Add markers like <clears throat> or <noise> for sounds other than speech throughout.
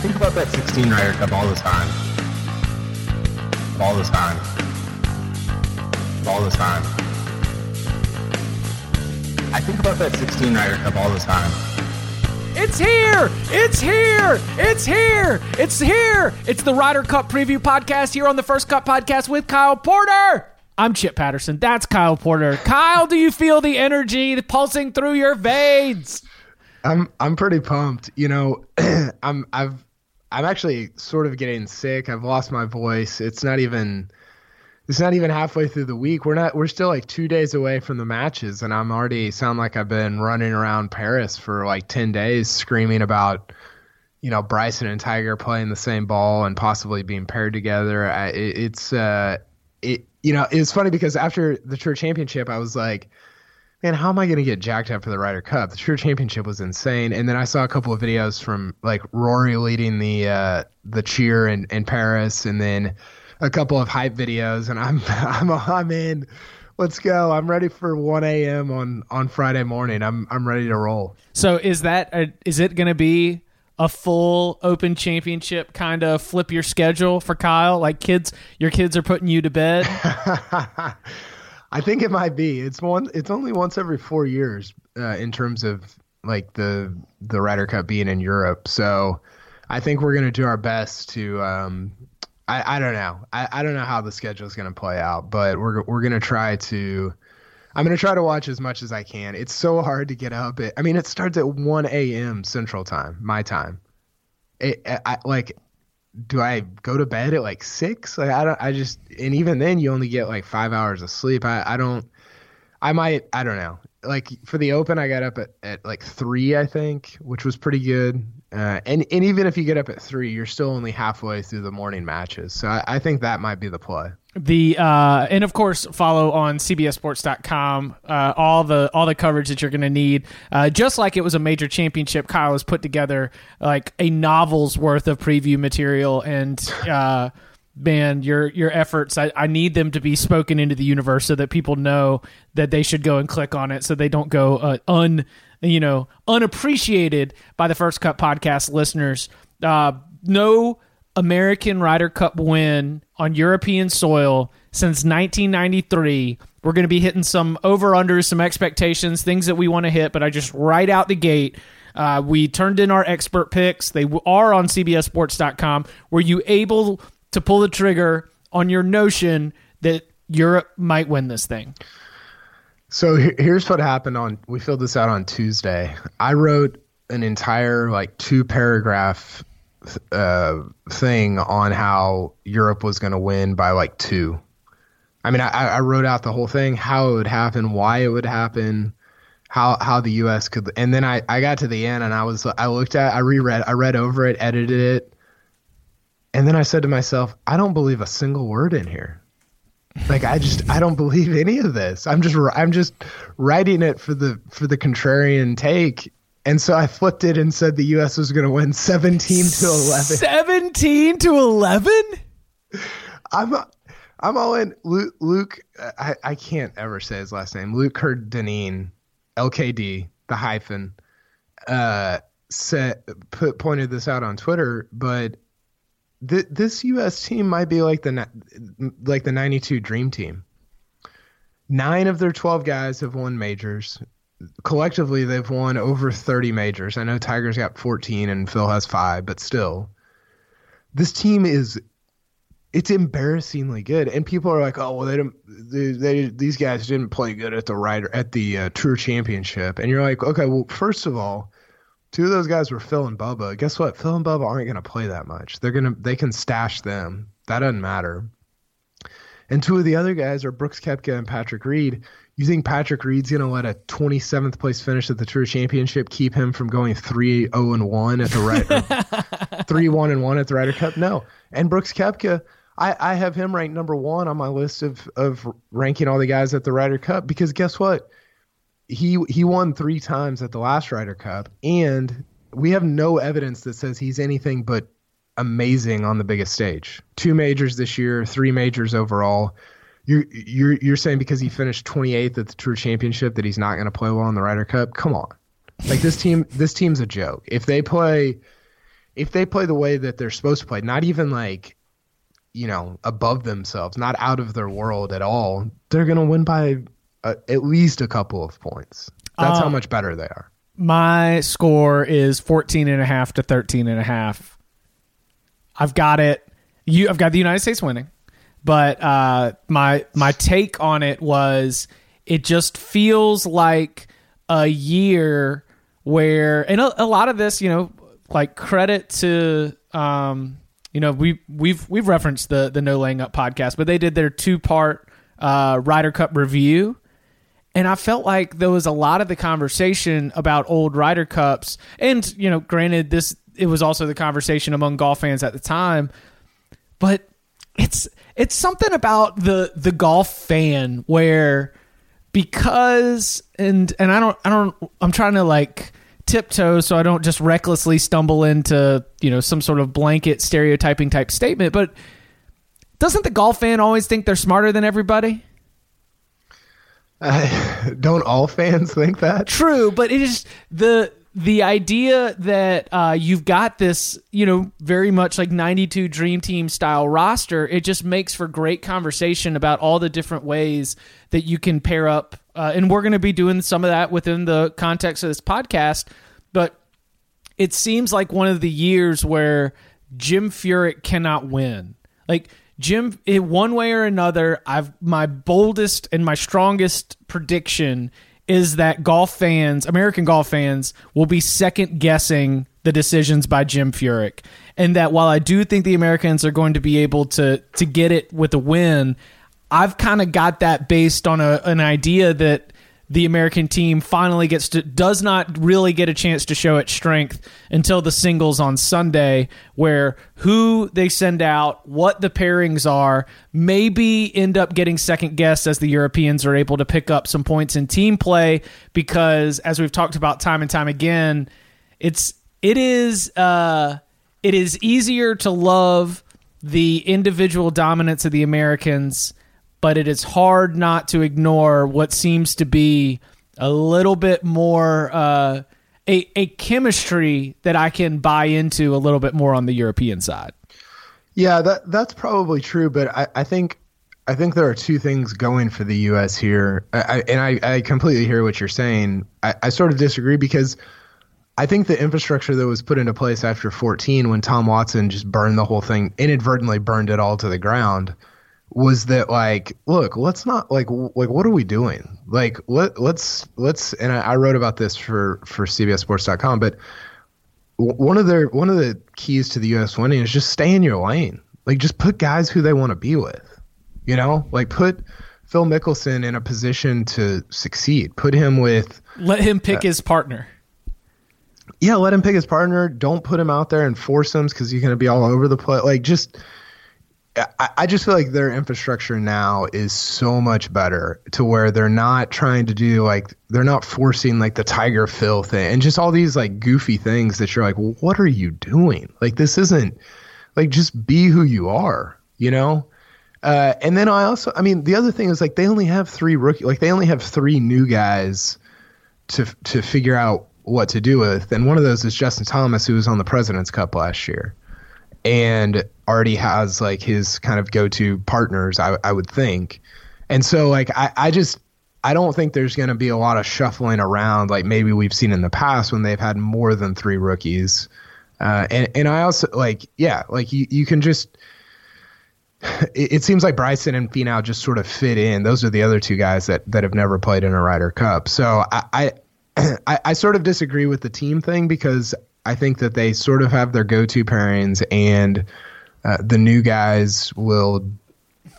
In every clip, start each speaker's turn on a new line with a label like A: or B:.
A: think about that 16 Ryder Cup all the time. All the time. All the time. I think about that 16 Ryder Cup all the time.
B: It's here! It's here! It's here! It's here! It's the Ryder Cup preview podcast here on the First Cut podcast with Kyle Porter. I'm Chip Patterson. That's Kyle Porter. Kyle, do you feel the energy pulsing through your veins?
C: I'm I'm pretty pumped. You know, <clears throat> I'm I've I'm actually sort of getting sick. I've lost my voice. It's not even it's not even halfway through the week. We're not we're still like 2 days away from the matches and I'm already sound like I've been running around Paris for like 10 days screaming about you know Bryson and Tiger playing the same ball and possibly being paired together. I, it, it's uh it you know, it's funny because after the Tour Championship I was like man, how am I going to get jacked up for the Ryder Cup? The Tour Championship was insane, and then I saw a couple of videos from like Rory leading the uh, the cheer in, in Paris, and then a couple of hype videos, and I'm <laughs> I'm I'm in. Let's go! I'm ready for 1 a.m. on on Friday morning. I'm I'm ready to roll.
B: So is that a, is it going to be a full Open Championship kind of flip your schedule for Kyle? Like kids, your kids are putting you to bed. <laughs>
C: I think it might be. It's one. It's only once every four years uh, in terms of like the the Ryder Cup being in Europe. So I think we're gonna do our best to. Um, I I don't know. I, I don't know how the schedule is gonna play out, but we're we're gonna try to. I'm gonna try to watch as much as I can. It's so hard to get up. At, I mean, it starts at 1 a.m. Central Time, my time. It, I, like do I go to bed at like six? Like I don't. I just and even then you only get like five hours of sleep. I I don't. I might. I don't know. Like for the Open, I got up at, at like three, I think, which was pretty good. Uh, and and even if you get up at three, you're still only halfway through the morning matches. So I, I think that might be the play.
B: The uh, and of course follow on CBSSports.com uh, all the all the coverage that you're going to need. Uh, just like it was a major championship, Kyle has put together like a novel's worth of preview material and. Uh, man, your your efforts. I, I need them to be spoken into the universe so that people know that they should go and click on it, so they don't go uh, un you know unappreciated by the First Cut podcast listeners. Uh, no American Ryder Cup win on European soil since 1993. We're going to be hitting some over unders, some expectations, things that we want to hit, but I just right out the gate. Uh, we turned in our expert picks. They are on CBSSports.com. Were you able to pull the trigger on your notion that Europe might win this thing?
C: So here's what happened on. We filled this out on Tuesday. I wrote an entire like two paragraph uh, thing on how Europe was going to win by like two. I mean, I, I wrote out the whole thing, how it would happen, why it would happen, how how the U.S. could, and then I, I got to the end and I was I looked at I reread I read over it, edited it, and then I said to myself, I don't believe a single word in here. Like I just I don't believe any of this. I'm just I'm just writing it for the for the contrarian take and so I flipped it and said the U.S. was going to win 17 to 11.
B: 17 to 11?
C: I'm I'm all in. Luke, Luke I, I can't ever say his last name. Luke Kerr-Dineen, LKD, the hyphen, uh, said put pointed this out on Twitter, but th- this U.S. team might be like the like the '92 Dream Team. Nine of their 12 guys have won majors collectively they've won over 30 majors. I know Tiger's got 14 and Phil has 5, but still this team is it's embarrassingly good and people are like, "Oh, well they don't they, they these guys didn't play good at the Ryder at the uh, Tour Championship." And you're like, "Okay, well first of all, two of those guys were Phil and Bubba. Guess what? Phil and Bubba aren't going to play that much. They're going to they can stash them. That doesn't matter." And two of the other guys are Brooks Koepka and Patrick Reed. You think Patrick Reed's going to let a 27th place finish at the Tour Championship keep him from going 3 0 and 1 at the right <laughs> 3 1 and 1 at the Ryder Cup? No. And Brooks Koepka, I, I have him ranked number one on my list of, of ranking all the guys at the Ryder Cup because guess what? He he won three times at the last Ryder Cup, and we have no evidence that says he's anything but amazing on the biggest stage. Two majors this year, three majors overall you're you're you're saying because he finished 28th at the Tour Championship that he's not going to play well in the Ryder Cup? Come on, like this team this team's a joke. If they play, if they play the way that they're supposed to play, not even like you know above themselves, not out of their world at all, they're gonna win by uh, at least a couple of points. That's how
B: Um,
C: much better they are.
B: My score is 14 and a half to 13 and a half. I've got it. You I've got the United States winning. But uh my my take on it was it just feels like a year where and a, a lot of this, you know, like credit to um you know, we we've we've referenced the the No Laying Up podcast, but they did their two-part uh Ryder Cup review. And I felt like there was a lot of the conversation about old Ryder Cups, and you know, granted, this it was also the conversation among golf fans at the time, but it's it's something about the the golf fan where because and and I don't I don't I'm trying to like tiptoe so I don't just recklessly stumble into you know some sort of blanket stereotyping type statement, but doesn't the golf fan always think they're smarter than everybody?
C: Uh, <laughs> don't all fans think that?
B: True, but it is the the idea that uh, you've got this, you know, very much like '92 Dream Team style roster. It just makes for great conversation about all the different ways that you can pair up, uh, and we're going to be doing some of that within the context of this podcast. But it seems like one of the years where Jim Furyk cannot win. Like Jim, in one way or another, I've my boldest and my strongest prediction is that golf fans, American golf fans, will be second guessing the decisions by Jim Furyk, and that while I do think the Americans are going to be able to to get it with a win, I've kind of got that based on a, an idea that the American team finally gets to does not really get a chance to show its strength until the singles on Sunday, where who they send out, what the pairings are, maybe end up getting second guessed as the Europeans are able to pick up some points in team play because as we've talked about time and time again, it's it is uh it is easier to love the individual dominance of the Americans but it is hard not to ignore what seems to be a little bit more uh, a a chemistry that I can buy into a little bit more on the European side.
C: Yeah, that that's probably true, but I, I think I think there are two things going for the U.S. here, I, and I, I completely hear what you're saying. I, I sort of disagree because I think the infrastructure that was put into place after 14, when Tom Watson just burned the whole thing, inadvertently burned it all to the ground, was that like, look, let's not like w- like what are we doing? Like let let's let's and I, I wrote about this for for CBSSports.com, but w- one of their one of the keys to the U.S. winning is just stay in your lane. Like just put guys who they want to be with. You know, like put Phil Mickelson in a position to succeed. Put him with
B: Let him pick uh, his partner.
C: yeah, let him pick his partner. Don't put him out there and force him because he's going to be all over the place. Like, just, I, just feel like their infrastructure now is so much better to where they're not trying to do like they're not forcing like the Tiger Phil thing and just all these like goofy things that you're like, what are you doing? Like, this isn't like just be who you are, you know. Uh, and then I also, I mean, the other thing is like they only have three rookie, like they only have three new guys to to figure out what to do with. And one of those is Justin Thomas, who was on the President's Cup last year, and already has like his kind of go to partners, I, I would think. And so like I, I just I don't think there's going to be a lot of shuffling around like maybe we've seen in the past when they've had more than three rookies. Uh, and and I also like yeah like you you can just <sighs> it, it seems like Bryson and Finau just sort of fit in. Those are the other two guys that that have never played in a Ryder Cup. So I, I <clears throat> I, I sort of disagree with the team thing because I think that they sort of have their go-to pairings, and uh, the new guys will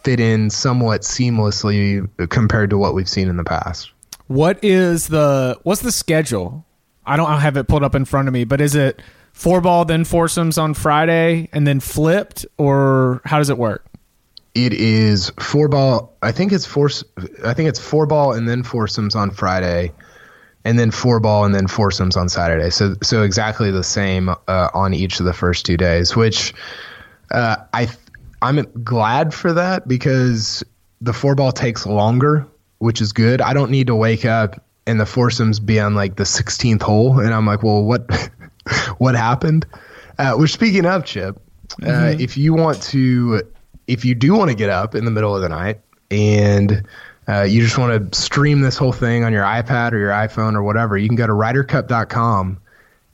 C: fit in somewhat seamlessly compared to what we've seen in the past.
B: What is the what's the schedule? I don't have it pulled up in front of me, but is it four ball then foursomes on Friday and then flipped, or how does it work?
C: It is four ball. I think it's four. I think it's four ball and then foursomes on Friday, and then four ball and then foursomes on Saturday. So so exactly the same uh, on each of the first two days. Which uh, I I'm glad for that because the four ball takes longer, which is good. I don't need to wake up and the foursomes be on like the 16th hole, and I'm like, well, what <laughs> what happened? Uh, which speaking of Chip, uh, if you want to, if you do want to get up in the middle of the night and uh, you just want to stream this whole thing on your iPad or your iPhone or whatever, you can go to RyderCup.com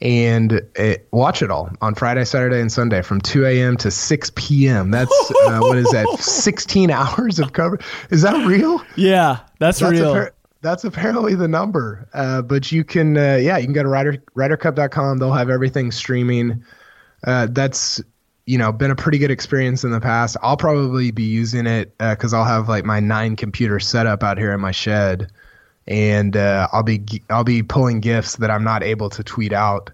C: and uh, watch it all on Friday, Saturday, and Sunday from 2 a.m. to 6 p.m. That's uh, what is that? <laughs> 16 hours of cover. Is that real?
B: Yeah, that's,
C: That's,
B: real.
C: appar- that's apparently the number. Uh, but you can, uh, yeah, you can go to Ryder, RyderCup.com. They'll have everything streaming. Uh, that's you know been a pretty good experience in the past. I'll probably be using it because I'll have like my nine computer setup out here in my shed, and uh, I'll be I'll be pulling gifts that I'm not able to tweet out.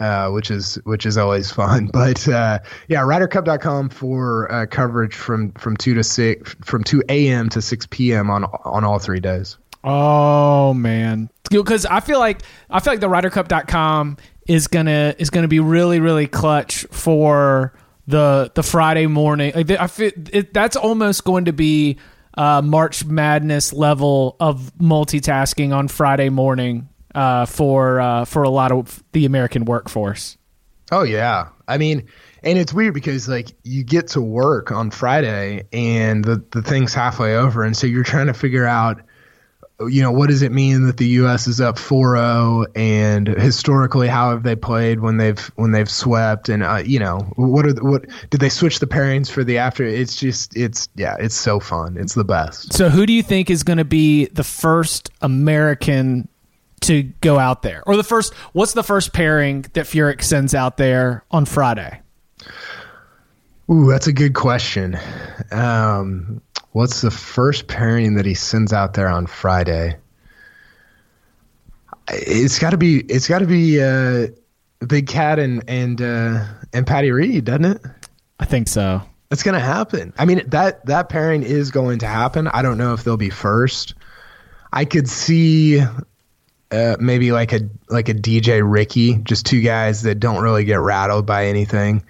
C: Uh, which is which is always fun, <laughs> but uh, yeah, RyderCup.com for uh, coverage from from two to six from two a.m. to six p.m. on on all three days.
B: Oh man, because I feel like I feel like the RyderCup.com is gonna is gonna be really really clutch for the the Friday morning. Like, I feel it, that's almost going to be uh, March Madness level of multitasking on Friday morning uh, for uh, for a lot of the American workforce.
C: Oh yeah. I mean, and it's weird because like you get to work on Friday and the the thing's halfway over and so you're trying to figure out you know what does it mean that the US is up 4-0 and historically how have they played when they've when they've swept and uh, you know what are the, what did they switch the pairings for the after it's just it's yeah it's so fun it's the best
B: So, who do you think is going to be the first American to go out there, or the first? What's the first pairing that Furyk sends out there on Friday?
C: Ooh, that's a good question. Um, what's the first pairing that he sends out there on Friday? It's got to be. It's got to be uh, Big Cat and and uh, and Patty Reed, doesn't it?
B: I think so.
C: It's gonna happen. I mean that that pairing is going to happen. I don't know if they'll be first. I could see uh, maybe like a like a DJ Ricky, just two guys that don't really get rattled by anything.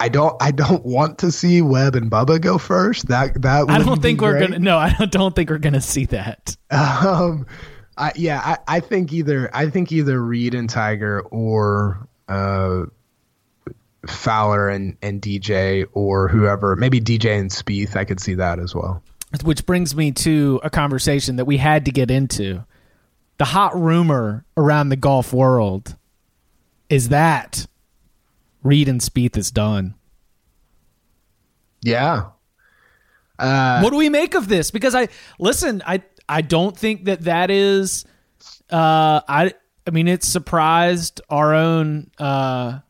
C: I don't I don't want to see Webb and Bubba go first. That that
B: I don't think we're
C: great.
B: gonna. No, <laughs> I don't, don't think we're gonna see that.
C: Um, I, yeah, I, I think either I think either Reed and Tiger or uh, Fowler and, and DJ or whoever, maybe DJ and Spieth. I could see that as well.
B: Which brings me to a conversation that we had to get into. The hot rumor around the golf world is that Reed and Spieth is done.
C: Yeah. Uh,
B: what do we make of this? Because I listen, I I don't think that that is. Uh, I I mean, it surprised our own uh,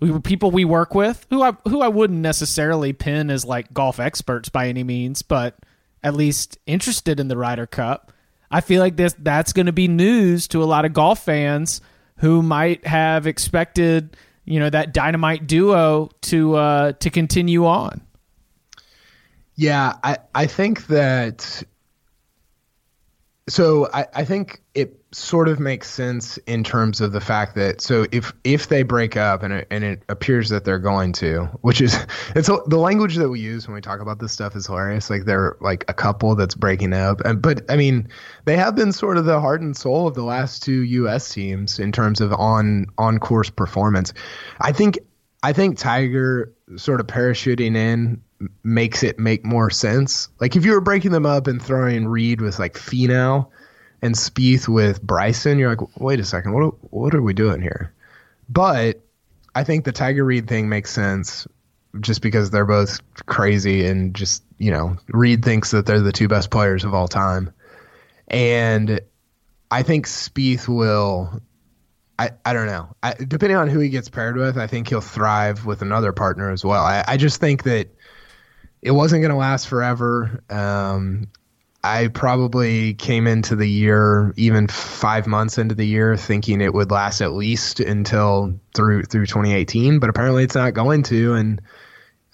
B: we, people we work with, who I who I wouldn't necessarily pin as like golf experts by any means, but at least interested in the Ryder Cup. I feel like this that's going to be news to a lot of golf fans who might have expected, you know, that dynamite duo to uh, to continue on.
C: Yeah, I, I think that. So I, I think it sort of makes sense in terms of the fact that so if if they break up and it, and it appears that they're going to, which is <laughs> it's the language that we use when we talk about this stuff is hilarious. Like they're like a couple that's breaking up, and but I mean they have been sort of the heart and soul of the last two U.S. teams in terms of on on course performance. I think I think Tiger sort of parachuting in makes it make more sense. Like if you were breaking them up and throwing Reed with like Finau and Spieth with Bryson, you're like, wait a second, what what are we doing here? But I think the Tiger Reed thing makes sense just because they're both crazy and just you know Reed thinks that they're the two best players of all time, and I think Spieth will. I, I don't know. I, depending on who he gets paired with, I think he'll thrive with another partner as well. I, I just think that it wasn't going to last forever. Um, I probably came into the year, even five months into the year, thinking it would last at least until through through 2018. But apparently, it's not going to. And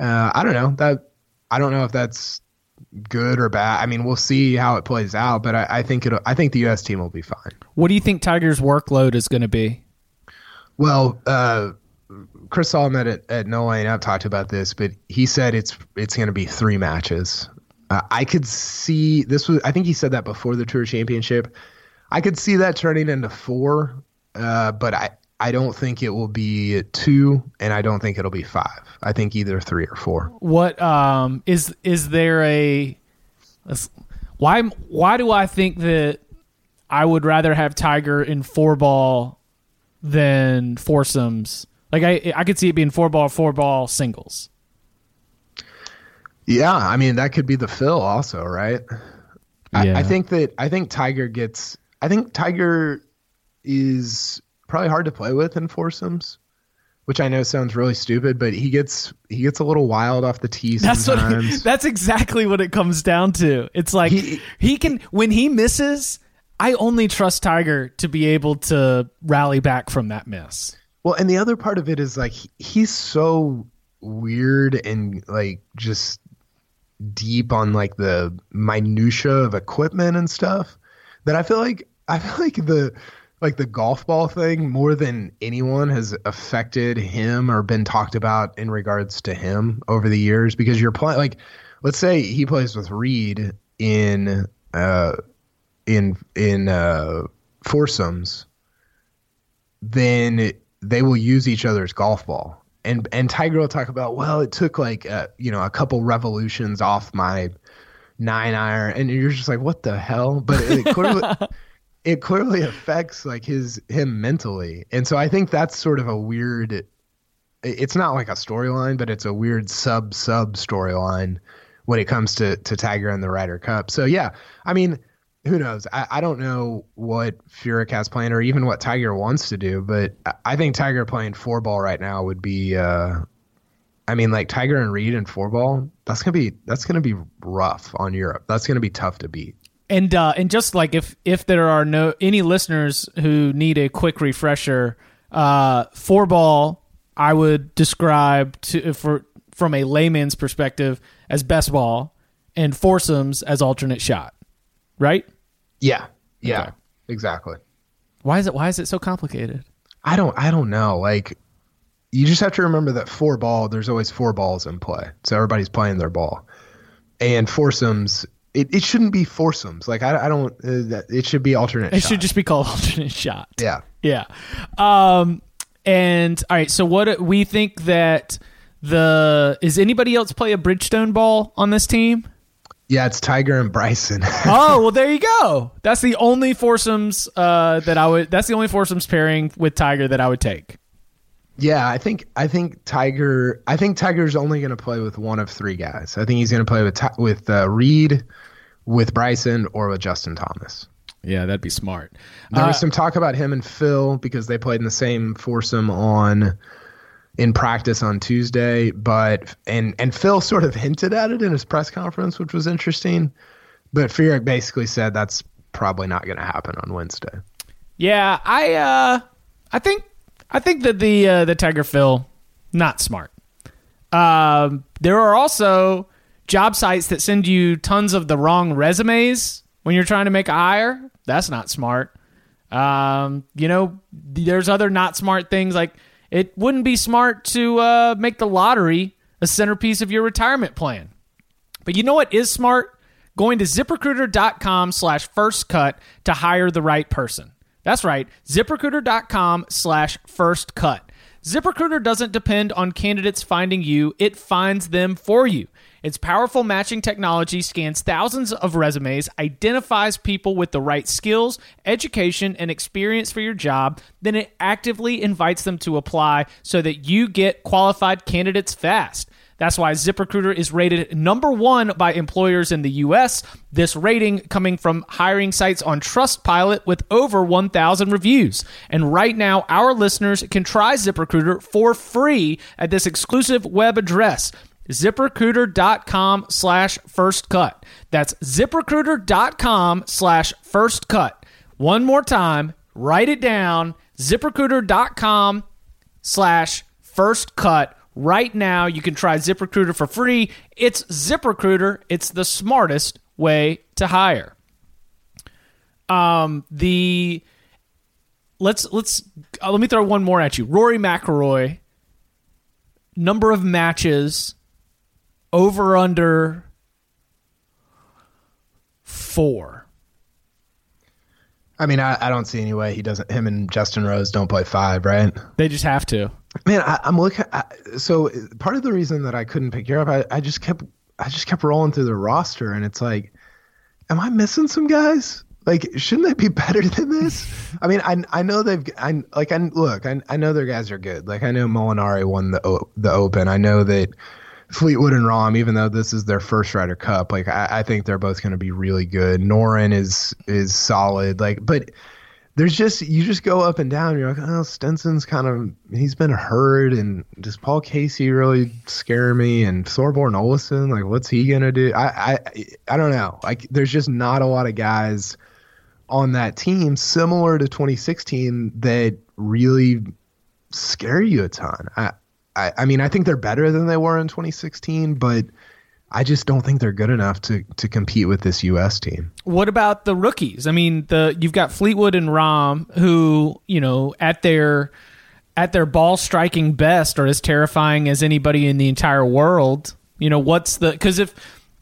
C: uh, I don't know that. I don't know if that's good or bad. I mean, we'll see how it plays out. But I, I think it. I think the U.S. team will be fine.
B: What do you think Tiger's workload is going to be?
C: Well, uh, Chris Solomon at, at No Laying Up talked about this, but he said it's it's going to be three matches. Uh, I could see this was. I think he said that before the Tour Championship. I could see that turning into four, uh, but I I don't think it will be two, and I don't think it'll be five. I think either three or four.
B: What um is is there a why why do I think that I would rather have Tiger in four ball than foursomes? Like I I could see it being four ball four ball singles.
C: Yeah, I mean that could be the fill also, right?
B: Yeah.
C: I, I think that I think Tiger gets. I think Tiger is probably hard to play with in foursomes, which I know sounds really stupid, but he gets he gets a little wild off the tee
B: That's what <laughs> that's exactly what it comes down to. It's like he,
C: He-
B: can when he misses, I only trust Tiger to be able to rally back from that miss.
C: well, and the other part of it is like he, he's so weird and like just deep on like the minutia of equipment and stuff that I feel like I feel like the like the golf ball thing more than anyone has affected him or been talked about in regards to him over the years. Because you're playing like let's say he plays with Reed in uh in in uh foursomes then they will use each other's golf ball and and Tiger will talk about well it took like uh, you know a couple revolutions off my nine iron and you're just like what the hell? But it <laughs> clearly it clearly affects like his him mentally. And so i think that's sort of a weird it's not like a storyline but it's a weird sub sub storyline when it comes to to tiger and the ryder cup. So yeah i mean who knows i, I don't know what Furyk has planned or even what tiger wants to do but I- think tiger playing four ball right now would be uh I mean, like Tiger and Reed and four ball. That's gonna be that's gonna be rough on Europe. That's gonna be tough to beat.
B: And uh, and just like if if there are no any listeners who need a quick refresher, uh, four ball I would describe to for from a layman's perspective as best ball, and foursomes as alternate shot, right?
C: Yeah, yeah,
B: Okay.
C: exactly.
B: Why is it why is it so complicated?
C: I don't I don't know. Like you just have to remember that four ball. There's always four balls in play, so everybody's playing their ball. And foursomes, it, it shouldn't be foursomes. Like I, I don't. Uh, that- it should be alternate.
B: It
C: shot.
B: should just be called <laughs> alternate shot.
C: yeah.
B: Yeah. Um and all right, so what we think that the is anybody else play a Bridgestone ball on this team?
C: Yeah, it's Tiger and Bryson. <laughs>
B: oh well, there you go. That's the only foursomes uh, that I would. That's the only foursomes pairing with Tiger that I would take.
C: Yeah, I think I think Tiger. I think Tiger's only going to play with one of three guys. I think he's going to play with with uh, Reed, with Bryson, or with Justin Thomas.
B: Yeah, that'd be smart.
C: There was some talk about him and Phil because they played in the same foursome on in practice on Tuesday, but and and Phil sort of hinted at it in his press conference, which was interesting. But Furyk basically said that's probably not going to happen on Wednesday.
B: Yeah, I uh, I think I think that the uh, the Tiger Phil not smart. Um, there are also job sites that send you tons of the wrong resumes when you're trying to make a hire. That's not smart. Um, you know, there's other not smart things like it wouldn't be smart to uh, make the lottery a centerpiece of your retirement plan. But you know what is smart? Going to ziprecruiter.com slash first cut to hire the right person. That's right, ziprecruiter.com slash first cut. ZipRecruiter doesn't depend on candidates finding you, it finds them for you. Its powerful matching technology scans thousands of resumes, identifies people with the right skills, education, and experience for your job, then it actively invites them to apply so that you get qualified candidates fast. That's why ZipRecruiter is rated number one by employers in the U.S. This rating coming from hiring sites on Trustpilot with over 1,000 reviews. And right now, our listeners can try ZipRecruiter for free at this exclusive web address ziprecruiter.com slash first cut. That's ziprecruiter.com slash first cut. One more time, write it down ziprecruiter.com slash first cut. Right now, you can try ZipRecruiter for free. It's ZipRecruiter. It's the smartest way to hire. Um, the let's let's uh, let me throw one more at you. Rory McIlroy. Number of matches over under four.
C: I mean, I, I don't see any way he doesn't. Him and Justin Rose don't play five, right?
B: They just have to.
C: Man, I, I'm looking. I, so part of the reason that I couldn't pick Europe, I, I just kept, I just kept rolling through the roster, and it's like, am I missing some guys? Like, shouldn't they be better than this? <laughs> I mean, I I know they've, I like, I look, I I know their guys are good. Like, I know Molinari won the the Open. I know that Fleetwood and Rahm, even though this is their first Ryder Cup, like I, I think they're both going to be really good. Noren is is solid, like, but there's just you just go up and down. You're like, oh, Stenson's kind of he's been hurt, and does Paul Casey really scare me? And Thorbjørn Olesen, like, what's he gonna do? I I I don't know. Like, there's just not a lot of guys on that team similar to 2016 that really scare you a ton. I I, I mean, I think they're better than they were in 2016, but I just don't think they're good enough to to compete with this U.S. team.
B: What about the rookies? I mean, the you've got Fleetwood and Rahm, who you know at their at their ball striking best are as terrifying as anybody in the entire world. You know, what's the because if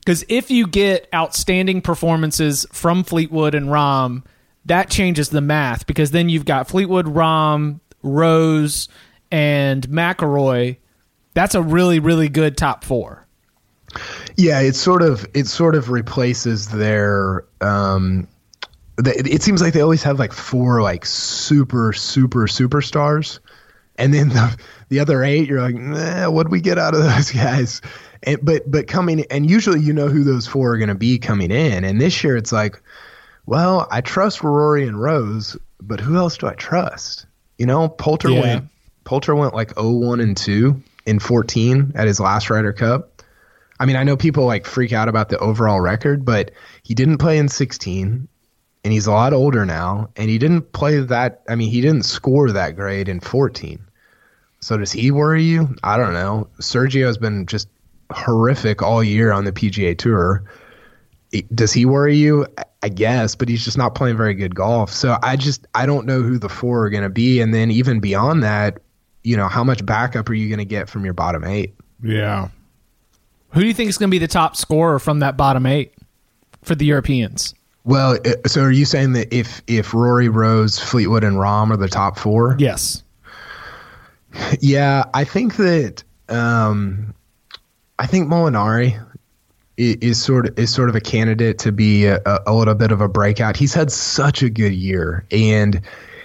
B: because if you get outstanding performances from Fleetwood and Rahm, that changes the math because then you've got Fleetwood, Rahm, Rose, and McIlroy. That's a really really good top four.
C: Yeah, it sort of it sort of replaces their. Um, the, it seems like they always have like four like super super superstars, and then the the other eight you're like, nah, what do we get out of those <laughs> guys? And but but coming and usually you know who those four are going to be coming in, and this year it's like, well, I trust Rory and Rose, but who else do I trust? You know, Poulter
B: Yeah.
C: went Poulter went like 0-1 and 2 in 14 at his last Ryder Cup. I mean, I know people like freak out about the overall record, but he didn't play in 16 and he's a lot older now and he didn't play that I mean, he didn't score that great in 14. So does he worry you? I don't know. Sergio's been just horrific all year on the PGA Tour. Does he worry you? I guess, but he's just not playing very good golf. So I just I don't know who the four are going to be, and then even beyond that, you know, how much backup are you going to get from your bottom eight?
B: Yeah. Who do you think is going to be the top scorer from that bottom eight for the Europeans?
C: Well, uh, so are you saying that if if Rory, Rose, Fleetwood, and Rahm are the top four?
B: Yes.
C: Yeah, I think that um, I think Molinari i- is sort of is sort of a candidate to be a, a little bit of a breakout. He's had such a good year, and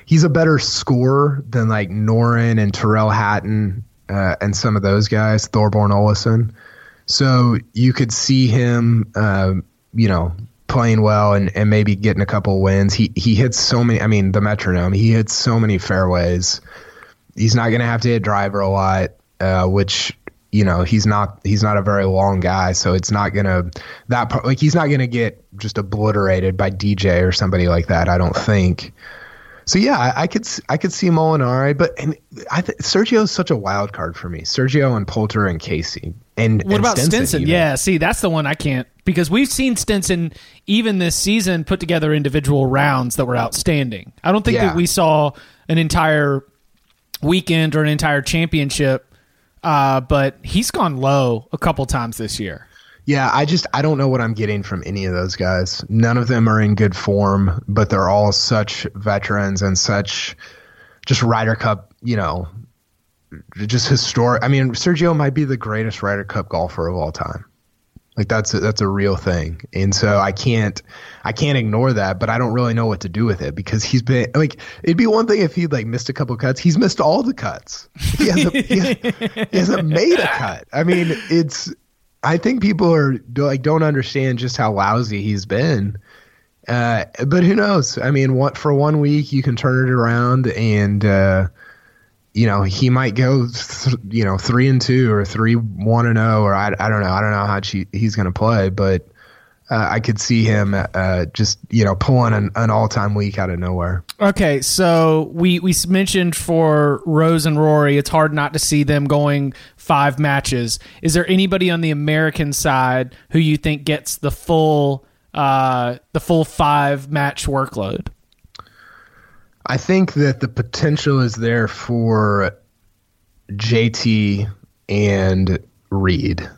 C: he's a better scorer than like Noren and Tyrrell Hatton uh, and some of those guys, Thorbjørn Olesen. So you could see him, uh, you know, playing well and, and maybe getting a couple wins. He he hits so many. I mean, the metronome. He hits so many fairways he's not going to have to hit driver a lot, uh, which you know he's not he's not a very long guy, so it's not going to that part like he's not going to get just obliterated by DJ or somebody like that. I don't think. So yeah, I, I could I could see Molinari, but and I th- Sergio is such a wild card for me. Sergio and Poulter and Casey and
B: What
C: and
B: about Stenson?
C: even.
B: Yeah, see, that's the one I can't because we've seen Stenson even this season put together individual rounds that were outstanding. I don't think
C: Yeah.
B: that we saw an entire weekend or an entire championship, uh, but he's gone low a couple times this year.
C: Yeah, I just I don't know what I'm getting from any of those guys. None of them are in good form, but they're all such veterans and such just Ryder Cup, you know, just historic. I mean, Sergio might be the greatest Ryder Cup golfer of all time. Like that's a, that's a real thing, and so I can't I can't ignore that. But I don't really know what to do with it because he's been like it'd be one thing if he'd like missed a couple cuts. He's missed all the cuts. He hasn't, he, he hasn't made a cut. I mean, it's I think people are like don't understand just how lousy he's been. Uh, but who knows? I mean, what for one week you can turn it around, and uh, you know he might go, th- you know, three and two or three one and zero, or I, I don't know. I don't know how she, he's going to play, but uh, I could see him uh, just you know pulling an, an all time week out of nowhere.
B: Okay, so we we mentioned for Rose and Rory, it's hard not to see them going five matches. Is there anybody on the American side who you think gets the full uh, the full five match workload?
C: I think that the potential is there for JT and Reed.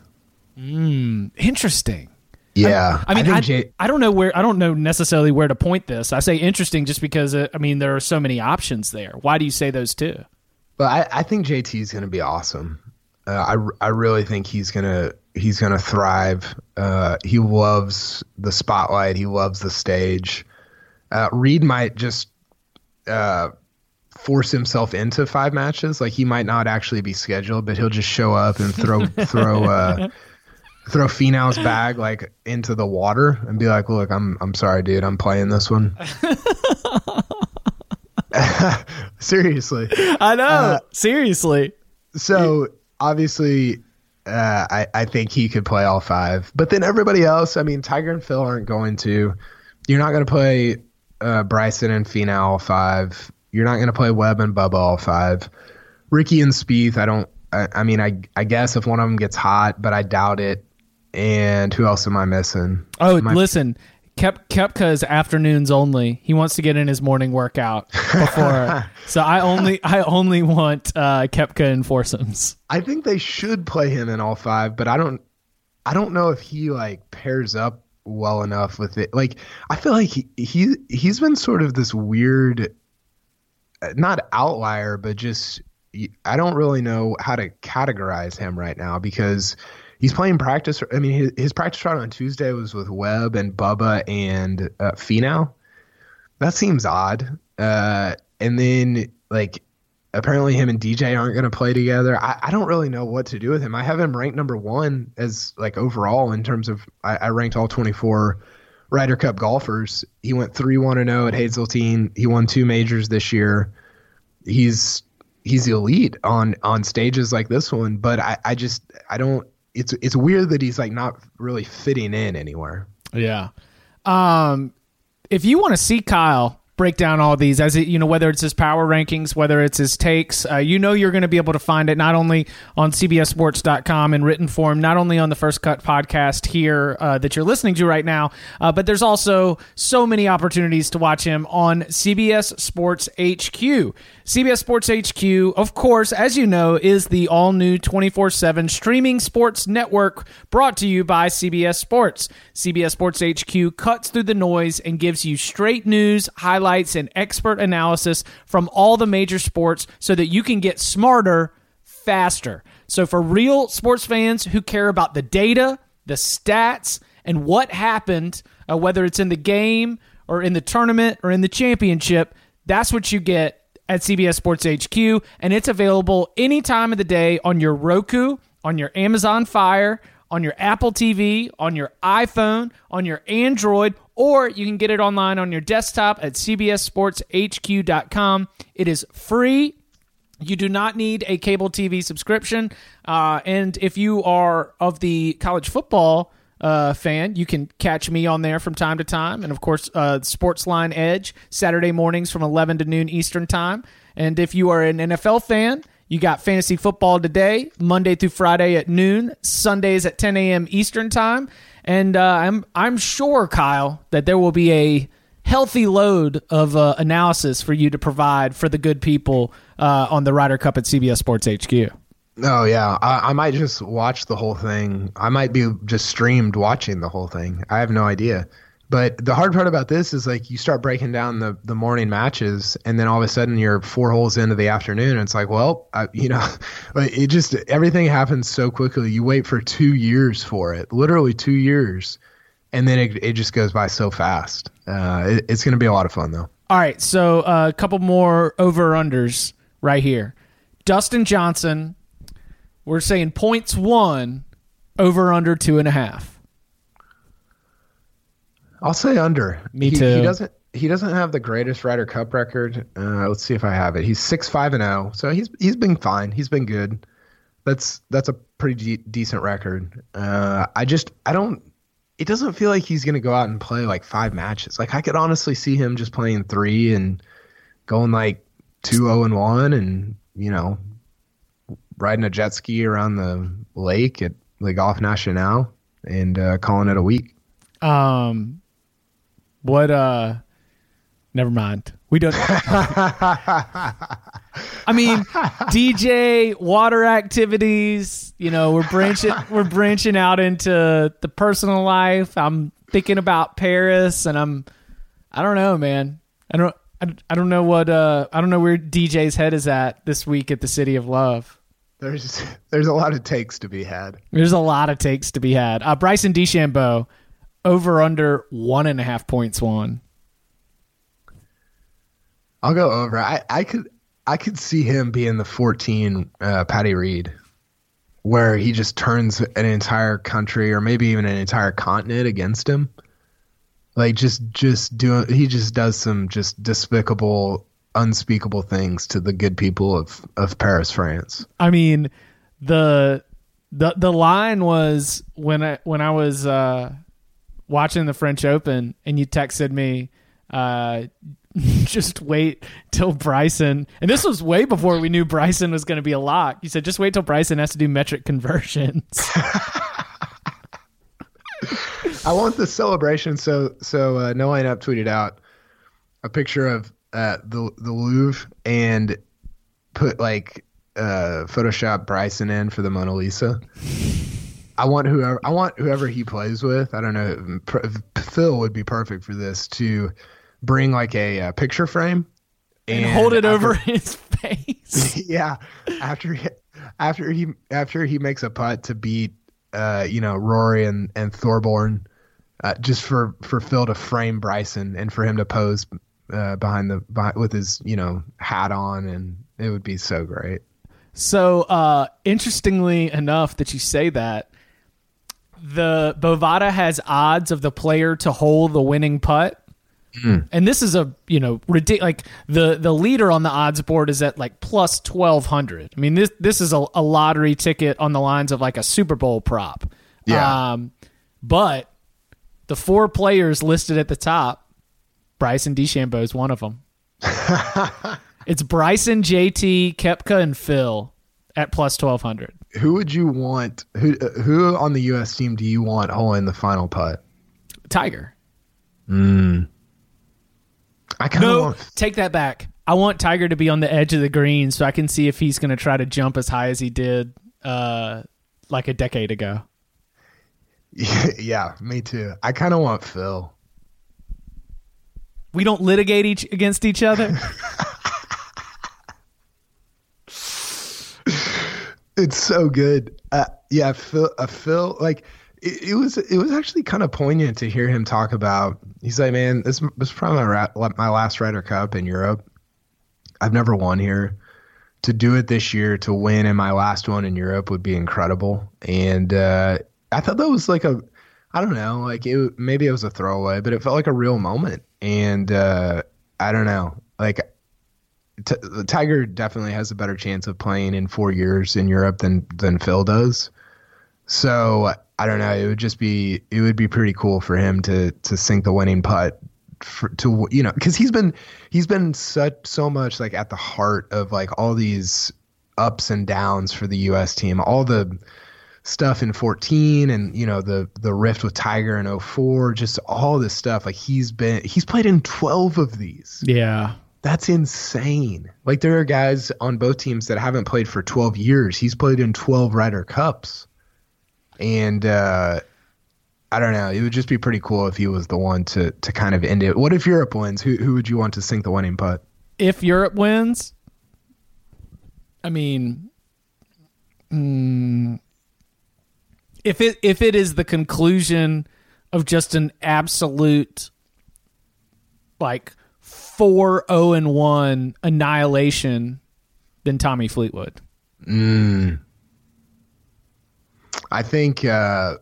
B: Interesting.
C: Yeah,
B: I mean, I,
C: J-
B: I don't know where I don't know necessarily where to point this. I say interesting just because uh, I mean there are so many options there. Why do you say those two?
C: But I, I think JT is going to be awesome. Uh, I, I really think he's gonna he's gonna thrive. Uh, he loves the spotlight. He loves the stage. Uh, Reed might just uh, force himself into five matches. Like he might not actually be scheduled, but he'll just show up and throw <laughs> throw uh, throw Finau's bag like into the water and be like, "Look, I'm I'm sorry, dude. I'm playing this one." <laughs> <laughs> Seriously.
B: I know. Seriously.
C: So obviously, uh, I I think he could play all five, but then everybody else. I mean, Tiger and Phil aren't going to. You're not going to play uh, Bryson and Finau all five. You're not going to play Webb and Bubba all five. Ricky and Spieth. I don't. I, I mean, I I guess if one of them gets hot, but I doubt it. And who else am I missing?
B: Oh,
C: Am I-
B: listen. Kep, Koepka is afternoons only. He wants to get in his morning workout before. <laughs> so I only I only want uh, Koepka and foursomes.
C: I think they should play him in all five, but I don't I don't know if he like pairs up well enough with it. Like I feel like he, he he's been sort of this weird uh, not outlier, but just I don't really know how to categorize him right now because he's playing practice. I mean, his, his practice round on Tuesday was with Webb and Bubba and uh, Finau. That seems odd. Uh, and then like apparently him and DJ aren't going to play together. I, I don't really know what to do with him. I have him ranked number one as like overall in terms of I, I ranked all 24 Ryder Cup golfers. He went three one and zero at Hazeltine. He won two majors this year. He's he's elite on on stages like this one, but I, I just I don't. It's it's weird that he's like not really fitting in anywhere.
B: Yeah. Um, if you want to see Kyle break down all these, as it, you know, whether it's his power rankings, whether it's his takes, uh, you know, you're going to be able to find it not only on CBSSports.com in written form, not only on the First Cut podcast here uh, that you're listening to right now, uh, but there's also so many opportunities to watch him on CBS Sports HQ. CBS Sports HQ, of course, as you know, is the all new 24 7 streaming sports network brought to you by CBS Sports. CBS Sports HQ cuts through the noise and gives you straight news, highlights, and expert analysis from all the major sports so that you can get smarter faster. So, for real sports fans who care about the data, the stats, and what happened, uh, whether it's in the game or in the tournament or in the championship, that's what you get at CBS Sports HQ, and it's available any time of the day on your Roku, on your Amazon Fire, on your Apple TV, on your iPhone, on your Android, or you can get it online on your desktop at cbssportshq.com. It is free. You do not need a cable TV subscription. Uh, and if you are of the college football uh, fan, you can catch me on there from time to time. And of course, uh, Sportsline Edge, Saturday mornings from 11 to noon Eastern Time. And if you are an NFL fan, you got fantasy football today, Monday through Friday at noon, Sundays at 10 a.m. Eastern Time. And uh, I'm, I'm sure, Kyle, that there will be a healthy load of uh, analysis for you to provide for the good people uh, on the Ryder Cup at CBS Sports HQ.
C: Oh yeah, I, I might just watch the whole thing. I might be just streamed watching the whole thing. I have no idea. But the hard part about this is like you start breaking down the the morning matches, and then all of a sudden you're four holes into the afternoon, and it's like, well, I, you know, <laughs> it just everything happens so quickly. You wait for two years for it, literally two years, and then it it just goes by so fast. Uh, it, it's going to be a lot of fun though.
B: All right, so uh, a couple more over unders right here. Dustin Johnson, we're saying points won, over under two and a half.
C: I'll say under.
B: Me
C: he,
B: too.
C: He doesn't. He doesn't have the greatest Ryder Cup record. Uh, let's see if I have it. He's six five and zero, so he's he's been fine. He's been good. That's that's a pretty de- decent record. Uh, I just I don't. It doesn't feel like he's gonna go out and play like five matches. Like I could honestly see him just playing three and going like two zero and one, and you know, riding a jet ski around the lake at Le Golf National and uh, calling it a week.
B: Um, what? Uh, never mind. We don't. <laughs> I mean, DJ, water activities, You know, we're branching we're branching out into the personal life. I'm thinking about Paris, and I'm I don't know, man. I don't I, I don't know what uh I don't know where DJ's head is at this week at the City of Love.
C: There's there's a lot of takes to be had.
B: There's a lot of takes to be had. Uh, Bryson DeChambeau over under one and a half points won.
C: I'll go over. I, I could I could see him being the 14 uh, Patty Reed, where he just turns an entire country or maybe even an entire continent against him. Like just just doing he just does some just despicable, unspeakable things to the good people of of Paris, France.
B: I mean, the the the line was when I when I was uh, watching the French Open, and you texted me. Uh, <laughs> just wait till Bryson, and this was way before we knew Bryson was going to be a lock. You said just wait till Bryson has to do metric conversions. <laughs> <laughs>
C: I want the celebration. So so uh, No Laying Up tweeted out a picture of uh, the the Louvre and put like uh, Photoshop Bryson in for the Mona Lisa. I want whoever I want whoever he plays with. I don't know. Phil would be perfect for this to bring like a, a picture frame
B: and, and hold it after, over <laughs> his face. <laughs>
C: yeah, after he, after he after he makes a putt to beat uh, you know Rory and and Thorbjørn, uh, just for for Phil to frame Bryson and for him to pose uh, behind the behind, with his you know hat on, and it would be so great.
B: So uh, interestingly enough, that you say that the Bovada has odds of the player to hold the winning putt. Mm. And this is a you know ridiculous. Like the the leader on the odds board is at like plus twelve hundred. I mean this this is a, a, lottery ticket on the lines of like a Super Bowl prop.
C: Yeah. Um,
B: but the four players listed at the top, Bryson DeChambeau is one of them. <laughs> it's Bryson, JT, Koepka, and Phil at plus twelve hundred
C: who would you want? Who who on the U.S. team do you want holding the final putt?
B: Tiger.
C: Hmm. I kind of
B: no,
C: want...
B: take that back. I want Tiger to be on the edge of the green so I can see if he's going to try to jump as high as he did uh, like a decade ago. <laughs>
C: Yeah, me too. I kind of want Phil.
B: We don't litigate each against each other. <laughs>
C: it's so good. Uh, yeah, uh, Phil, like it, it, was, it was actually kind of poignant to hear him talk about. He's like, man, this, is probably my, my last Ryder Cup in Europe. I've never won here. To do it this year, to win in my last one in Europe would be incredible. And uh, I thought that was like a, I don't know, like it, maybe it was a throwaway, but it felt like a real moment. And uh, I don't know, like T- Tiger definitely has a better chance of playing in four years in Europe than than Phil does. So I don't know. It would just be it would be pretty cool for him to to sink the winning putt for, to you know because he's been he's been such so much like at the heart of like all these ups and downs for the U.S. team. All the stuff in 14 and you know the the rift with Tiger in 04 just all this stuff like he's been he's played in 12 of these
B: yeah
C: that's insane. Like there are guys on both teams that haven't played for 12 years. He's played in 12 Ryder Cups. And uh, I don't know. It would just be pretty cool if he was the one to to kind of end it. What if Europe wins? Who who would you want to sink the winning putt?
B: If Europe wins, I mean, mm, if it if it is the conclusion of just an absolute like four zero oh and one annihilation than Tommy Fleetwood.
C: Mm. I think uh,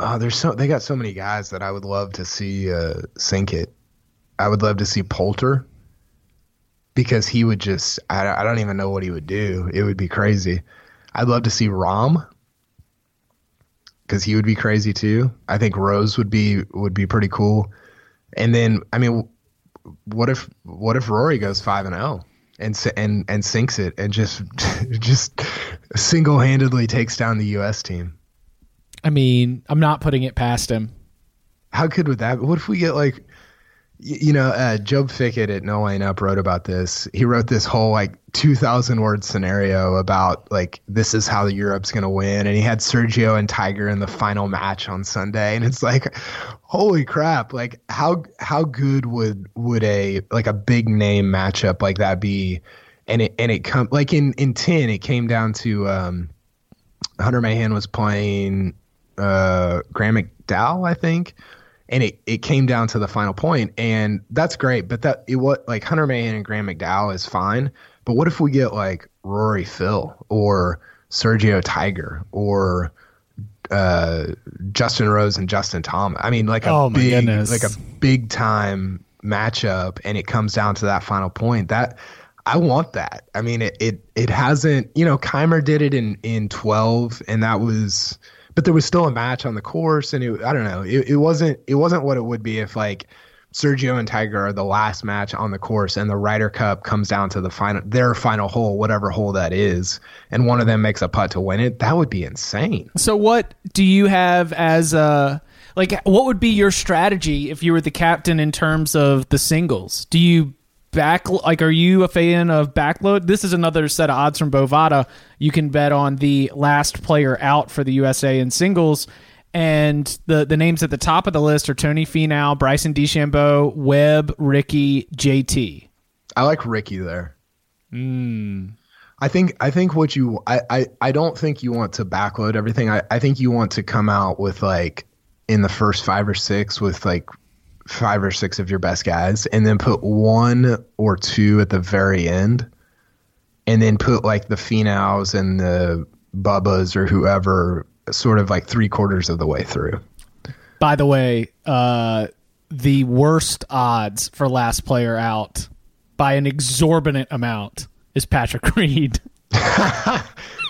C: oh, there's so they got so many guys that I would love to see uh, sink it. I would love to see Poulter because he would just I, I don't even know what he would do. It would be crazy. I'd love to see Rahm because he would be crazy too. I think Rose would be would be pretty cool. And then I mean what if what if Rory goes five and zero oh and and and sinks it and just <laughs> just single handedly takes down the U.S. team?
B: I mean, I'm not putting it past him.
C: How good would that? Be? What if we get like you know, uh, Job Fickett at No Laying Up wrote about this. He wrote this whole like 2,000 word scenario about like this is how Europe's going to win, and he had Sergio and Tiger in the final match on Sunday, and it's like, holy crap! Like how how good would would a like a big name matchup like that be? And it and it come like in in ten, it came down to um, Hunter Mahan was playing uh, Graeme McDowell, I think and it, it came down to the final point and that's great but that it what like hunter mahan and graeme mcdowell is fine but what if we get like rory phil or sergio tiger or uh, justin rose and justin thomas i mean like a
B: Oh, my
C: big
B: goodness.
C: like a big time matchup and it comes down to that final point that I want that. I mean, it, it, it hasn't, you know, Kaymer did it in, in 12 and that was, but there was still a match on the course and it, I don't know, it, it wasn't, it wasn't what it would be if like Sergio and Tiger are the last match on the course and the Ryder Cup comes down to the final, their final hole, whatever hole that is, and one of them makes a putt to win it. That would be insane.
B: So what do you have as uh like what would be your strategy if you were the captain in terms of the singles? Do you back like are you a fan of backload? This is another set of odds from Bovada. You can bet on the last player out for the USA in singles. And the the names at the top of the list are Tony Finau, Bryson DeChambeau, Webb, Rickie, JT.
C: I like Rickie there. Hmm. I think I think what you I, I, I don't think you want to backload everything. I, I think you want to come out with like in the first five or six with like five or six of your best guys and then put one or two at the very end and then put like the Finaus and the Bubbas or whoever sort of like three quarters of the way through.
B: By the way, uh, the worst odds for last player out by an exorbitant amount is Patrick <laughs> Reed. <laughs>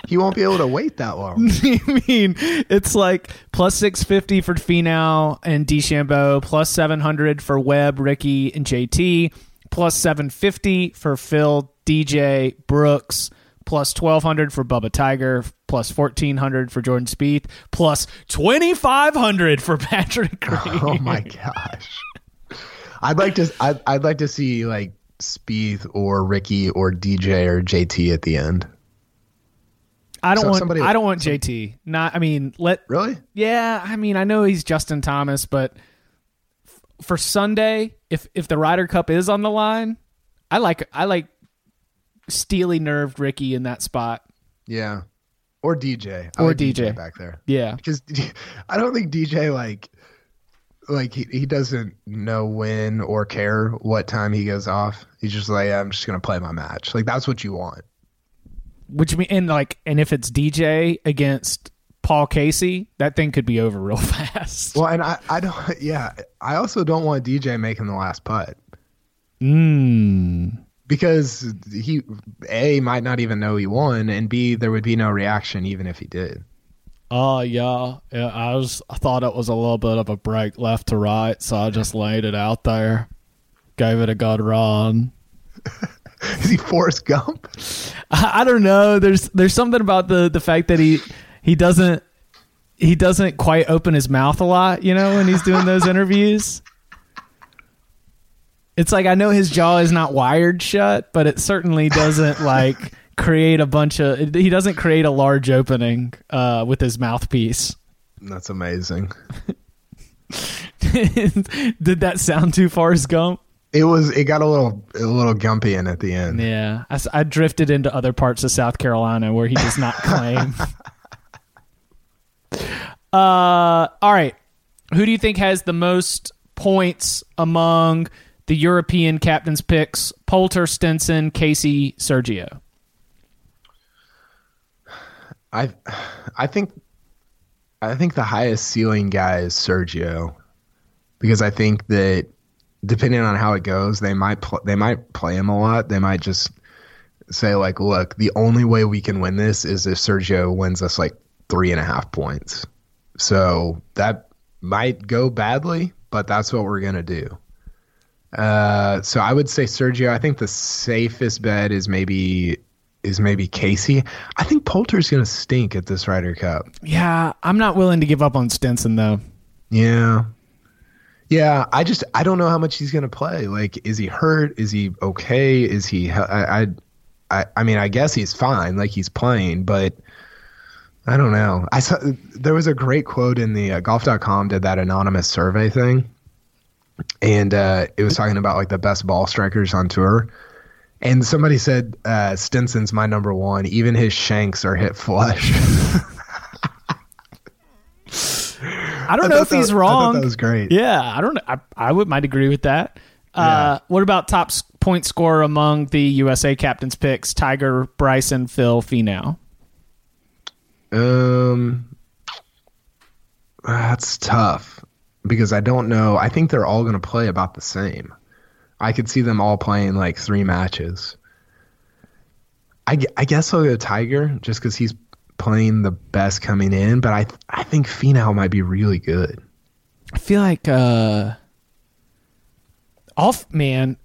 C: He won't be able to wait that long. <laughs>
B: I mean, it's like plus 650 for Finau and DeChambeau, plus 700 for Webb, Rickie, and JT, plus 750 for Phil, DJ, Brooks, plus 1200 for Bubba Tiger, plus 1400 for Jordan Spieth, plus 2500 for Patrick. <laughs>
C: Oh my gosh. I'd like to I'd, I'd like to see like Spieth or Rickie or DJ or JT at the end.
B: I don't
C: So
B: want
C: somebody-
B: I don't want JT. Not I mean, let
C: Really?
B: Yeah, I mean, I know he's Justin Thomas, but f- for Sunday, if if the Ryder Cup is on the line, I like I like steely nerved Rickie in that spot.
C: Yeah. Or DJ. I
B: Or
C: like
B: DJ.
C: back there.
B: Yeah.
C: Because <laughs> I don't think DJ like like he, he doesn't know when or care what time he goes off. He's just like I'm just gonna play my match. Like that's what you want.
B: Which mean and like and if it's DJ against Paul Casey, that thing could be over real <laughs> fast.
C: Well, and I I don't <laughs> yeah I also don't want DJ making the last putt.
B: Mm.
C: because he a might not even know he won, and b there would be no reaction even if he did.
B: Oh yeah, yeah. I was I thought it was a little bit of a break left to right, so I just laid it out there, gave it a good run. <laughs> <laughs>
C: Is he Forrest Gump?
B: I I don't know. There's there's something about the the fact that he he doesn't he doesn't quite open his mouth a lot, you know, when he's doing those <laughs> interviews. It's like I know his jaw is not wired shut, but it certainly doesn't like <laughs> create a bunch of he doesn't create a large opening uh with his mouthpiece.
C: That's amazing.
B: Did that sound too Forrest Gump?
C: It was. It got a little a little gumpy in at the end.
B: Yeah, I drifted into other parts of South Carolina where he does not claim. <laughs> uh, all right. Who do you think has the most points among the European captains' picks? Poulter, Stenson, Casey, Sergio.
C: I I think I think the highest ceiling guy is Sergio because I think that depending on how it goes, they might pl- they might play him a lot. They might just say like, look, the only way we can win this is if Sergio wins us like three and a half points. So that might go badly, but that's what we're gonna do. Uh, so I would say Sergio. I think the safest bet is maybe is maybe Casey. I think Poulter's gonna stink at this Ryder Cup.
B: Yeah, I'm not willing to give up on Stenson though.
C: Yeah, Yeah, I just I don't know how much he's gonna play. Like, is he hurt? Is he okay? Is he? I I I, I mean, I guess he's fine. Like he's playing, but I don't know. I saw there was a great quote in the uh, golf.com did that anonymous survey thing, and uh, it was talking about like the best ball strikers on tour. And somebody said uh, Stenson's my number one. Even his shanks are hit flush. <laughs>
B: I don't know if he's
C: that- I
B: wrong.
C: that was great.
B: Yeah, I don't. I, I would might agree with that. Uh, what about top point scorer among the USA captains picks? Tiger, Bryson, Phil, Finau.
C: Um, that's tough because I don't know. I think they're all going to play about the same. I could see them all playing like three matches. I, I guess I'll go Tiger just because he's playing the best coming in, but I I think Finau might be really good.
B: I feel like uh, off man.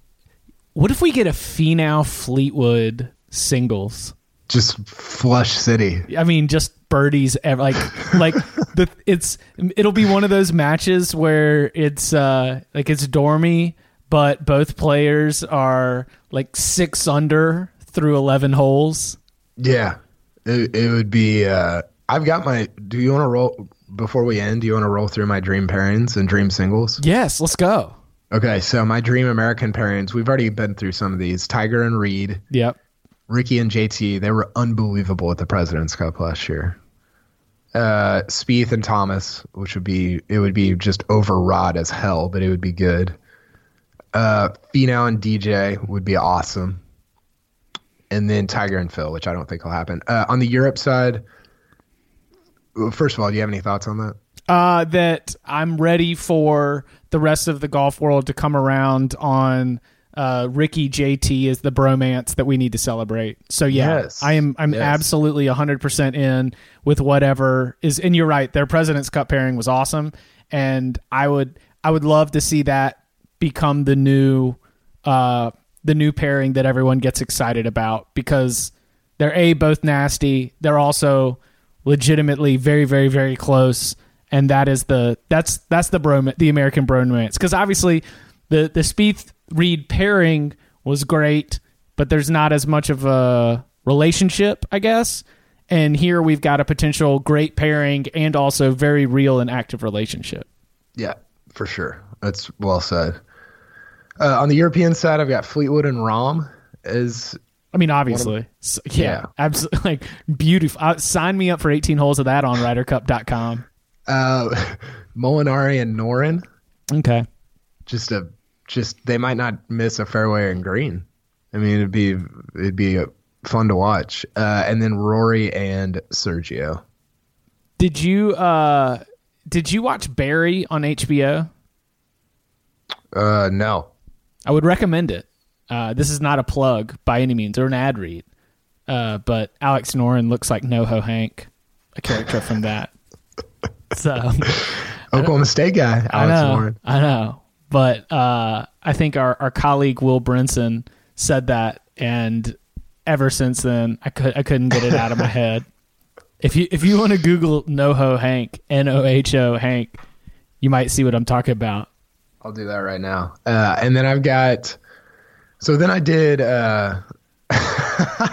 B: What if we get a Finau Fleetwood singles?
C: Just flush city.
B: I mean, just birdies. ev- Like, <laughs> like the it's it'll be one of those matches where it's uh like it's dormy, but both players are like six under through eleven holes.
C: Yeah, it, it would be. Uh, I've got my. Do you want to roll before we end? Do you want to roll through my dream pairings and dream singles?
B: Yes, let's go.
C: Okay, so my dream American pairings. We've already been through some of these. Tiger and Reed,
B: Yep.
C: Rickie and JT. They were unbelievable at the President's Cup last year. Uh, Spieth and Thomas, which would be it would be just overwrought as hell, but it would be good. Uh, Finau and DJ would be awesome. And then Tiger and Phil, which I don't think will happen. Uh, on the Europe side, first of all, do you have any thoughts on that?
B: Uh, that I'm ready for the rest of the golf world to come around on uh, Rickie JT is the bromance that we need to celebrate. So yeah,
C: Yes.
B: I am I'm
C: Yes.
B: absolutely 100% in with whatever is and you're right, their President's Cup pairing was awesome and I would I would love to see that become the new uh the new pairing that everyone gets excited about because they're a both nasty, they're also legitimately very very very close and that is the that's that's the brom the American bromance because obviously the the Spieth Reed pairing was great, but there's not as much of a relationship, I guess. And here we've got a potential great pairing and also very real and active relationship.
C: Yeah, for sure. That's well said. Uh, on the European side, I've got Fleetwood and Rahm as
B: I mean, obviously, S- yeah,
C: Yeah.
B: absolutely, <laughs> like beautiful. Uh, sign me up for 18 holes of that on RyderCup.com.
C: uh, <laughs> Molinari and Noren.
B: Okay,
C: Just a just they might not miss a fairway and green. I mean, it'd be it'd be uh, fun to watch. Uh, and then Rory and Sergio.
B: did you uh did you watch Barry on HBO?
C: Uh, no.
B: I would recommend it. Uh, this is not a plug by any means or an ad read, uh, but Alex Noren looks like NoHo Hank, a character from that. So <laughs>
C: Oklahoma State guy,
B: I
C: Alex
B: know,
C: Warren.
B: I know, but uh, I think our, our colleague Will Brinson said that, and ever since then, I could I couldn't get it out of my <laughs> head. If you if you want to Google NoHo Hank N O H O Hank, you might see what I'm talking about.
C: I'll do that right now. Uh, and then I've got. So then I did. Uh, <laughs>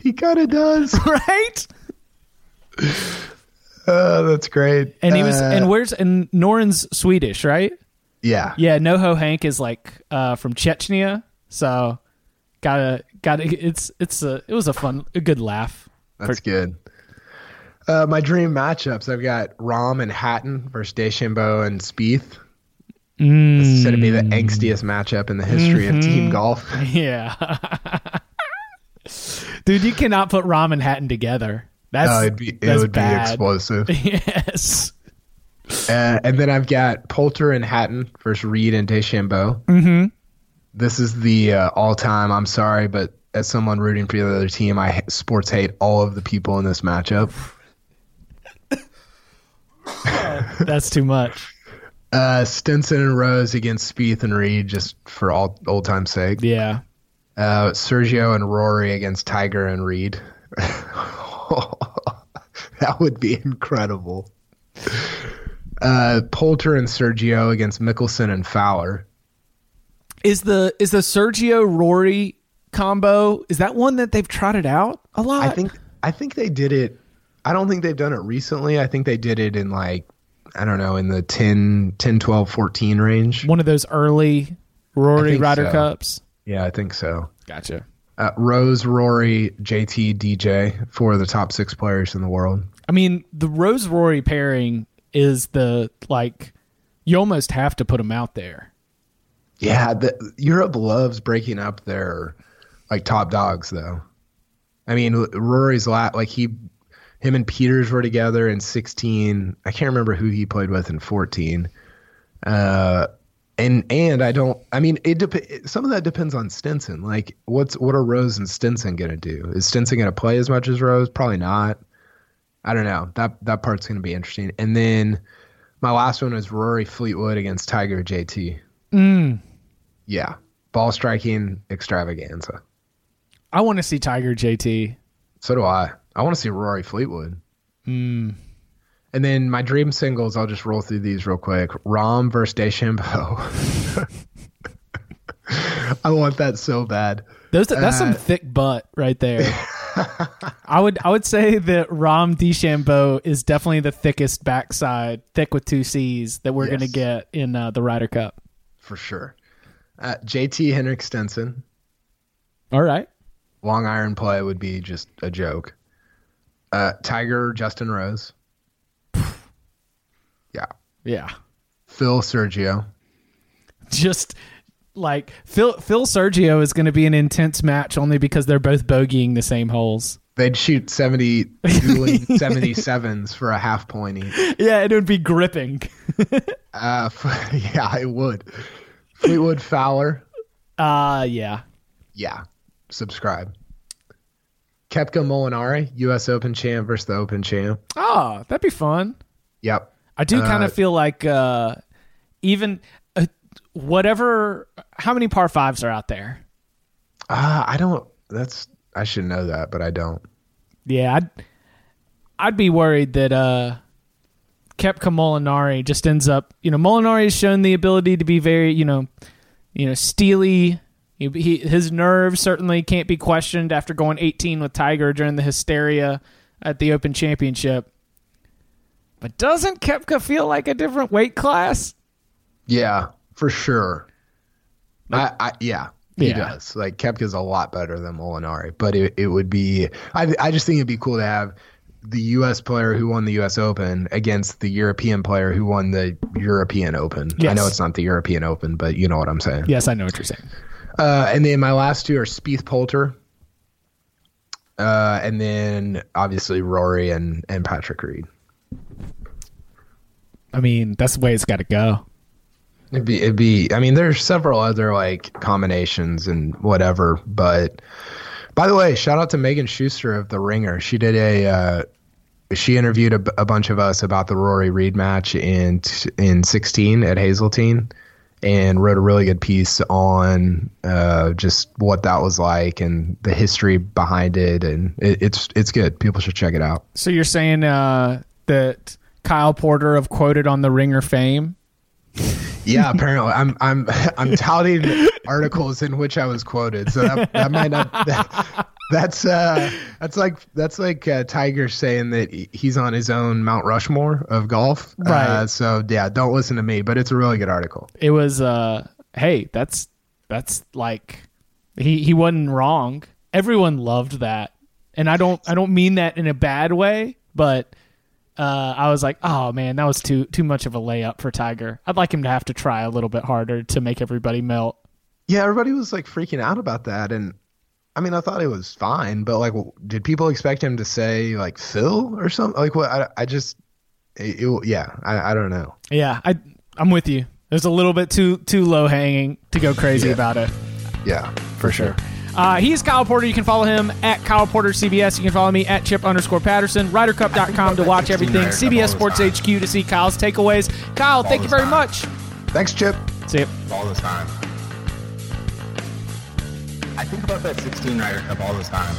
C: he kind of does. <laughs>
B: right?
C: Uh, that's great.
B: And he was,
C: Uh,
B: and where's, and Noren's Swedish, right?
C: yeah,
B: Yeah, NoHo Hank is like uh, from Chechnya, so gotta gotta. It's it's a it was a fun a good laugh.
C: that's good. Uh, my dream matchups. I've got Rahm and Hatton versus DeChambeau and Spieth. This is going to be the angstiest matchup in the history of team golf. <laughs>
B: Yeah, dude, you cannot put Rahm and Hatton together. That's
C: Uh, it'd be, it
B: that's
C: would be explosive. <laughs>
B: Yes.
C: Uh, and then I've got Poulter and Hatton versus Reed and DeChambeau. Mm-hmm. This is the uh, all-time. I'm sorry, but as someone rooting for the other team, I sports hate all of the people in this matchup. <laughs>
B: That's too much.
C: Uh, Stenson and Rose against Spieth and Reed, just for all old time's sake.
B: Yeah.
C: Uh, Sergio and Rory against Tiger and Reed. <laughs> that would be incredible. Uh, Poulter and Sergio against Mickelson and Fowler.
B: Is the is the Sergio Rory combo? Is that one that they've trotted out a lot?
C: I think I think they did it. I don't think they've done it recently. I think they did it in like I don't know in the 10, 10 12, 14 range.
B: one of those early Rory
C: think
B: Ryder
C: so.
B: Cups.
C: Yeah, I think so.
B: Gotcha.
C: Uh, Rose, Rory, JT, DJ, four of the top six players in the world.
B: I mean, the Rose Rory pairing is the like you almost have to put them out there.
C: Yeah, the, Europe loves breaking up their like top dogs though. I mean, Rory's la like he, him and Pieters were together in 16. I can't remember who he played with in 14. Uh, and and I don't. I mean, it dep- Some of that depends on Stenson. Like, what's what are Rose and Stenson gonna do? Is Stenson gonna play as much as Rose? Probably not. I don't know. That that part's gonna be interesting. And then my last one was Rory Fleetwood against Tiger JT.
B: Mm.
C: Yeah, ball striking extravaganza.
B: I want to see Tiger JT.
C: So do I. I want to see Rory Fleetwood.
B: Mm.
C: And then my dream singles, I'll just roll through these real quick. Rahm versus DeChambeau. <laughs> I want that so bad.
B: Those that's some
C: Uh,
B: thick butt right there. <laughs> I would I would say that Rahm DeChambeau is definitely the thickest backside, thick with two C's that we're
C: Yes.
B: gonna get in uh, the Ryder Cup.
C: For sure. Uh, JT Henrik Stenson.
B: All right.
C: Long iron play would be just a joke. Uh, Tiger Justin Rose. Yeah.
B: Yeah.
C: Phil Sergio.
B: Just like Phil Phil Sergio is going to be an intense match only because they're both bogeying the same holes.
C: They'd shoot 70, <laughs> dueling 77s for a half point each.
B: Yeah, it would be gripping. <laughs>
C: Uh, <laughs> yeah, I would. Fleetwood Fowler.
B: Uh yeah.
C: Yeah. Subscribe. Koepka Molinari, U.S. Open champ versus the Open champ.
B: Oh, that'd be fun.
C: Yep.
B: I do kind
C: Uh,
B: of feel like uh even uh, whatever how many par 5s are out there?
C: Uh, I don't. That's. I should know that, but I don't.
B: Yeah, I'd I'd be worried that uh Koepka Molinari just ends up, you know, Molinari has shown the ability to be very, you know, you know, steely. He, he, his nerves certainly can't be questioned after going 18 with Tiger during the hysteria at the Open Championship. But doesn't Koepka feel like a different weight class?
C: Yeah, for sure. I, I yeah, he
B: Yeah.
C: does. Like Koepka's a lot better than Molinari, but it, it would be. I I just think it'd be cool to have the U.S. player who won the U.S. Open against the European player who won the European Open. I know it's not the European Open, but you know what I'm saying.
B: Yes, I know what you're saying.
C: Uh, and then my last two are Spieth Poulter. Uh, and then obviously Rory and, and Patrick Reed.
B: I mean, that's the way it's got to go.
C: It'd be, it'd be, I mean, there's several other like combinations and whatever, but by the way, shout out to Megan Schuster of The Ringer. She did a, uh, she interviewed a, a bunch of us about the Rory Reed match in, t- in 16 at Hazeltine and wrote a really good piece on, uh, just what that was like and the history behind it. And it, it's, it's good. People should check it out.
B: So you're saying uh, that Kyle Porter of quoted on the Ringer fame? <laughs>
C: Yeah, apparently I'm I'm <laughs> I'm touting articles in which I was quoted, so that, that might not. <laughs> That, that's uh that's like that's like uh, Tiger saying that he's on his own Mount Rushmore of golf.
B: Right.
C: Uh, so yeah, don't listen to me, but it's a really good article.
B: It was uh, hey, that's that's like he he wasn't wrong. Everyone loved that, and I don't I don't mean that in a bad way, but. Uh, I was like, oh man, that was too too much of a layup for Tiger. I'd like him to have to try a little bit harder to make everybody melt.
C: Yeah, everybody was like freaking out about that, and I mean, I thought it was fine, but like, did people expect him to say like Phil or something? Like what? I, I just, it, it- yeah, I, I don't know.
B: Yeah, I I'm with you. There's a little bit too too low hanging to go crazy <laughs>
C: Yeah.
B: about it.
C: Yeah, for sure.
B: Uh, he's Kyle Porter. You can follow him at Kyle Porter CBS. You can follow me at Chip underscore Patterson. RyderCup.com to watch everything. CBS Sports HQ to see Kyle's takeaways. Kyle, thank you very much.
C: Thanks, Chip.
B: See you.
A: all the time. I think about that 16 Ryder Cup all the time.